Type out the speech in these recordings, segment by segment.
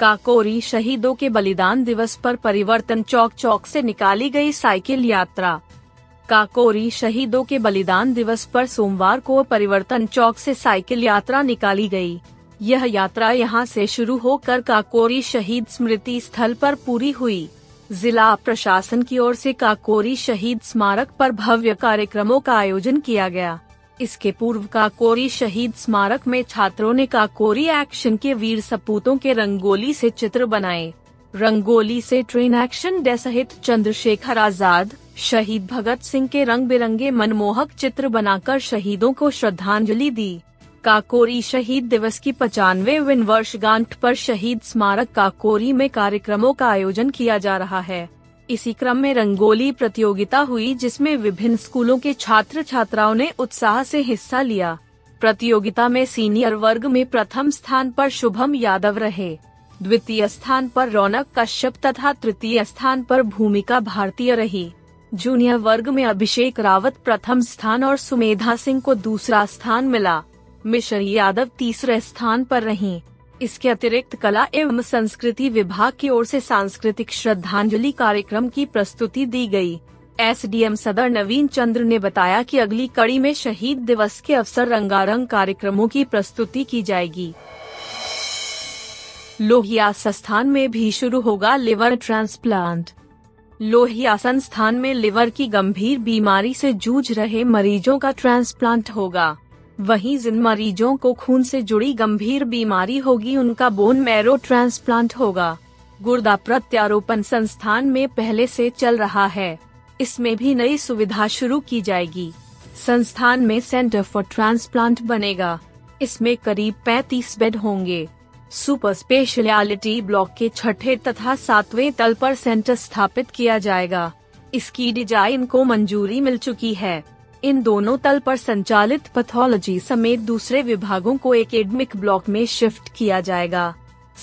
काकोरी शहीदों के बलिदान दिवस पर परिवर्तन चौक चौक से निकाली गई साइकिल यात्रा। काकोरी शहीदों के बलिदान दिवस पर सोमवार को परिवर्तन चौक से साइकिल यात्रा निकाली गई। यह यात्रा यहाँ से शुरू होकर काकोरी शहीद स्मृति स्थल पर पूरी हुई। जिला प्रशासन की ओर से काकोरी शहीद स्मारक पर भव्य कार्यक्रमों का आयोजन किया गया। इसके पूर्व काकोरी शहीद स्मारक में छात्रों ने काकोरी एक्शन के वीर सपूतों के रंगोली से चित्र बनाए। रंगोली से ट्रेन एक्शन डे सहित चंद्रशेखर आज़ाद, शहीद भगत सिंह के रंग बिरंगे मनमोहक चित्र बनाकर शहीदों को श्रद्धांजलि दी। काकोरी शहीद दिवस की पचानवे विन वर्षगांठ पर शहीद स्मारक काकोरी में कार्यक्रमों का आयोजन किया जा रहा है। इसी क्रम में रंगोली प्रतियोगिता हुई, जिसमें विभिन्न स्कूलों के छात्र छात्राओं ने उत्साह से हिस्सा लिया। प्रतियोगिता में सीनियर वर्ग में प्रथम स्थान पर शुभम यादव रहे। द्वितीय स्थान पर रौनक कश्यप तथा तृतीय स्थान पर भूमिका भारतीय रही। जूनियर वर्ग में अभिषेक रावत प्रथम स्थान और सुमेधा सिंह को दूसरा स्थान मिला। मिश्र यादव तीसरे स्थान पर रहीं। इसके अतिरिक्त कला एवं संस्कृति विभाग की ओर से सांस्कृतिक श्रद्धांजलि कार्यक्रम की प्रस्तुति दी गई। एसडीएम सदर नवीन चंद्र ने बताया कि अगली कड़ी में शहीद दिवस के अवसर रंगारंग कार्यक्रमों की प्रस्तुति की जाएगी। लोहिया संस्थान में भी शुरू होगा लिवर ट्रांसप्लांट। लोहिया संस्थान में लिवर की गंभीर बीमारी से जूझ रहे मरीजों का ट्रांसप्लांट होगा। वहीं जिन मरीजों को खून से जुड़ी गंभीर बीमारी होगी उनका बोन मैरो ट्रांसप्लांट होगा। गुर्दा प्रत्यारोपण संस्थान में पहले से चल रहा है। इसमें भी नई सुविधा शुरू की जाएगी। संस्थान में सेंटर फॉर ट्रांसप्लांट बनेगा। इसमें करीब 35 बेड होंगे। सुपर स्पेशलिटी ब्लॉक के छठे तथा सातवें तल पर सेंटर स्थापित किया जाएगा। इसकी डिज़ाइन को मंजूरी मिल चुकी है। इन दोनों तल पर संचालित पैथोलॉजी समेत दूसरे विभागों को एकेडमिक ब्लॉक में शिफ्ट किया जाएगा।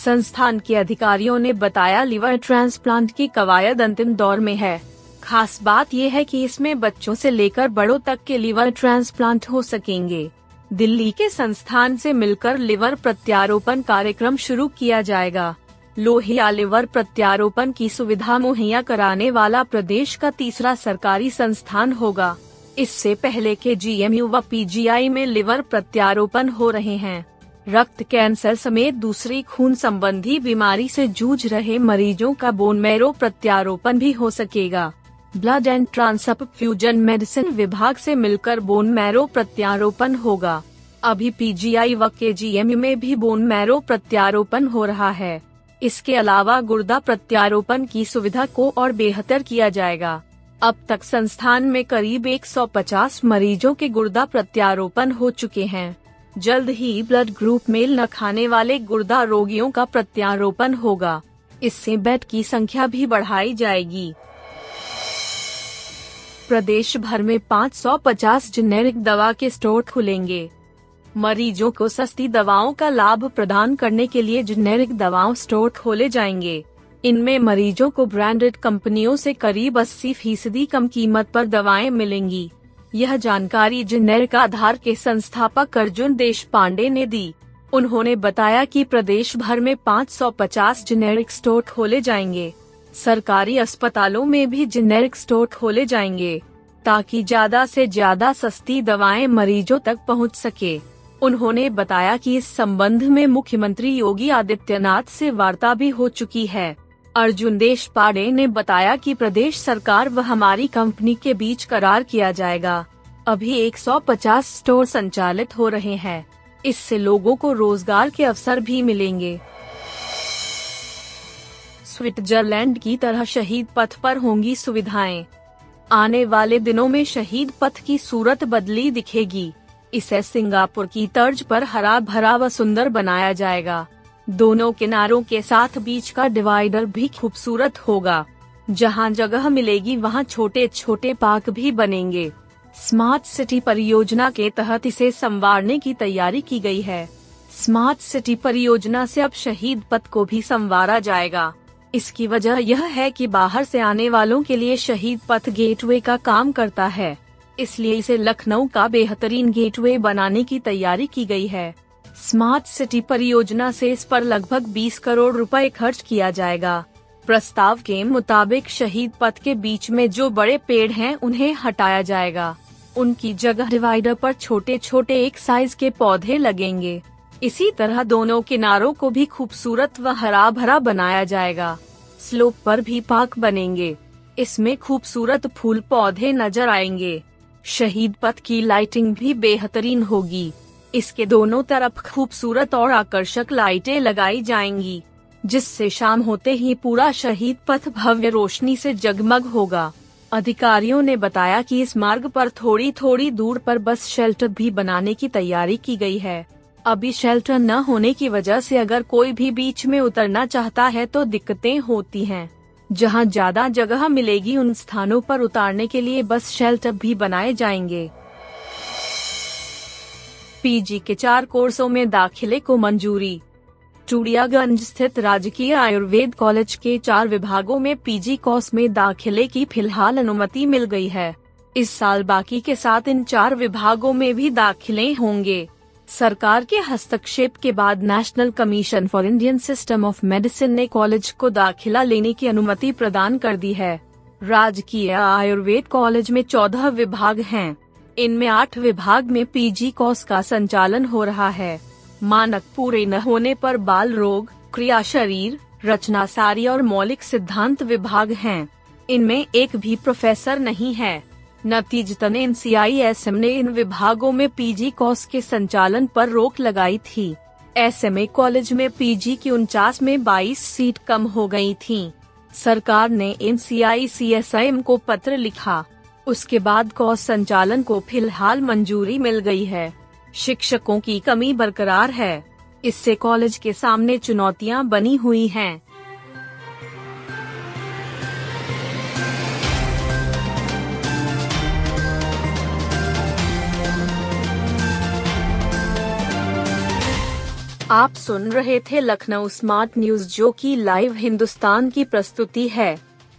संस्थान के अधिकारियों ने बताया लिवर ट्रांसप्लांट की कवायद अंतिम दौर में है। खास बात यह है कि इसमें बच्चों से लेकर बड़ों तक के लिवर ट्रांसप्लांट हो सकेंगे। दिल्ली के संस्थान से मिलकर लिवर प्रत्यारोपण कार्यक्रम शुरू किया जाएगा। लोहिया लिवर प्रत्यारोपण की सुविधा मुहैया कराने वाला प्रदेश का तीसरा सरकारी संस्थान होगा। इससे पहले के जीएमयू व पीजीआई में लिवर प्रत्यारोपण हो रहे हैं। रक्त कैंसर समेत दूसरी खून संबंधी बीमारी से जूझ रहे मरीजों का बोन मैरो प्रत्यारोपण भी हो सकेगा। Blood and transfusion medicine विभाग से मिलकर बोन मैरो प्रत्यारोपण होगा। अभी पीजीआई व के में भी बोन मैरो प्रत्यारोपण हो रहा है। इसके अलावा गुर्दा प्रत्यारोपण की सुविधा को और बेहतर किया जाएगा। अब तक संस्थान में करीब 150 मरीजों के गुर्दा प्रत्यारोपण हो चुके हैं। जल्द ही ब्लड ग्रुप मेल न खाने वाले गुर्दा रोगियों का प्रत्यारोपण होगा। इससे बेड की संख्या भी बढ़ाई जाएगी। प्रदेश भर में 550 जेनेरिक दवा के स्टोर खुलेंगे। मरीजों को सस्ती दवाओं का लाभ प्रदान करने के लिए जेनेरिक दवाओं स्टोर खोले जाएँगे। इनमें मरीजों को ब्रांडेड कंपनियों से करीब 80 फ़ीसदी कम कीमत पर दवाएँ मिलेंगी। यह जानकारी जेनेरिक आधार के संस्थापक अर्जुन देश पांडे ने दी। उन्होंने बताया कि प्रदेश भर में 550 जेनेरिक स्टोर खोले जाएँगे। सरकारी अस्पतालों में भी जेनेरिक स्टोर खोले जाएँगे, ताकि ज़्यादा से ज़्यादा सस्ती दवाएँ मरीजों तक पहुँच सके। उन्होंने बताया कि इस संबंध में मुख्यमंत्री योगी आदित्यनाथ से वार्ता भी हो चुकी है। अर्जुन देश पाड़े ने बताया कि प्रदेश सरकार व हमारी कंपनी के बीच करार किया जाएगा। अभी 150 स्टोर संचालित हो रहे हैं। इससे लोगों को रोज़गार के अवसर भी मिलेंगे। स्विट्जरलैंड की तरह शहीद पथ पर होंगी सुविधाएँ। आने वाले दिनों में शहीद पथ की सूरत बदली दिखेगी। इसे सिंगापुर की तर्ज पर हरा भरा व सुंदर बनाया जाएगा। दोनों किनारों के साथ बीच का डिवाइडर भी खूबसूरत होगा। जहाँ जगह मिलेगी, वहाँ छोटे छोटे पार्क भी बनेंगे। स्मार्ट सिटी परियोजना के तहत इसे संवारने की तैयारी की गई है। स्मार्ट सिटी परियोजना से अब शहीद पथ को भी संवारा जाएगा। इसकी वजह यह है कि बाहर से आने वालों के लिए शहीद पथ गेटवे का काम करता है। इसलिए इसे लखनऊ का बेहतरीन गेटवे बनाने की तैयारी की गई है। स्मार्ट सिटी परियोजना से इस पर लगभग 20 करोड़ रुपए खर्च किया जाएगा। प्रस्ताव के मुताबिक शहीद पथ के बीच में जो बड़े पेड़ हैं, उन्हें हटाया जाएगा। उनकी जगह डिवाइडर पर छोटे छोटे एक साइज़ के पौधे लगेंगे। इसी तरह दोनों किनारों को भी खूबसूरत व हरा भरा बनाया जाएगा। स्लोप पर भी पार्क बनेंगे। इसमें खूबसूरत फूल पौधे नज़र आएँगे। शहीद पथ की लाइटिंग भी बेहतरीन होगी। इसके दोनों तरफ़ खूबसूरत और आकर्षक लाइटें लगाई जाएँगी, जिससे शाम होते ही पूरा शहीद पथ भव्य रोशनी से जगमग होगा। अधिकारियों ने बताया कि इस मार्ग पर थोड़ी थोड़ी दूर पर बस शेल्टर भी बनाने की तैयारी की गई है। अभी शेल्टर न होने की वजह से अगर कोई भी बीच में उतरना चाहता है तो दिक्कतें होती हैं। जहाँ ज़्यादा जगह मिलेगी उन स्थानों पर उतारने के लिए बस शेल्टर भी बनाए जाएँगे। पीजी के चार कोर्सों में दाखिले को मंजूरी। चूड़ियागंज स्थित राजकीय आयुर्वेद कॉलेज के चार विभागों में पीजी कोर्स में दाखिले की फ़िलहाल अनुमति मिल गई है। इस साल बाकी के साथ इन चार विभागों में भी दाखिले होंगे। सरकार के हस्तक्षेप के बाद national commission for Indian system of medicine ने कॉलेज को दाखिला लेने की अनुमति प्रदान कर दी है। राजकीय आयुर्वेद कॉलेज में चौदह विभाग हैं। इनमें आठ विभाग में पीजी कोर्स का संचालन हो रहा है। मानक पूरे न होने पर बाल रोग, क्रिया शरीर, रचना सारी और मौलिक सिद्धांत विभाग हैं। इनमें एक भी प्रोफेसर नहीं है। नतीजतन एन ने इन विभागों में पीजी कोर्स के संचालन पर रोक लगाई थी। एस कॉलेज में पीजी की उनचास में 22 सीट कम हो गई थी। सरकार ने एनसीआईसीएसएम को पत्र लिखा। उसके बाद कोर्स संचालन को फ़िलहाल मंजूरी मिल गई है। शिक्षकों की कमी बरकरार है। इससे कॉलेज के सामने चुनौतियाँ बनी हुई हैं। आप सुन रहे थे लखनऊ स्मार्ट न्यूज़, जो की लाइव हिंदुस्तान की प्रस्तुति है।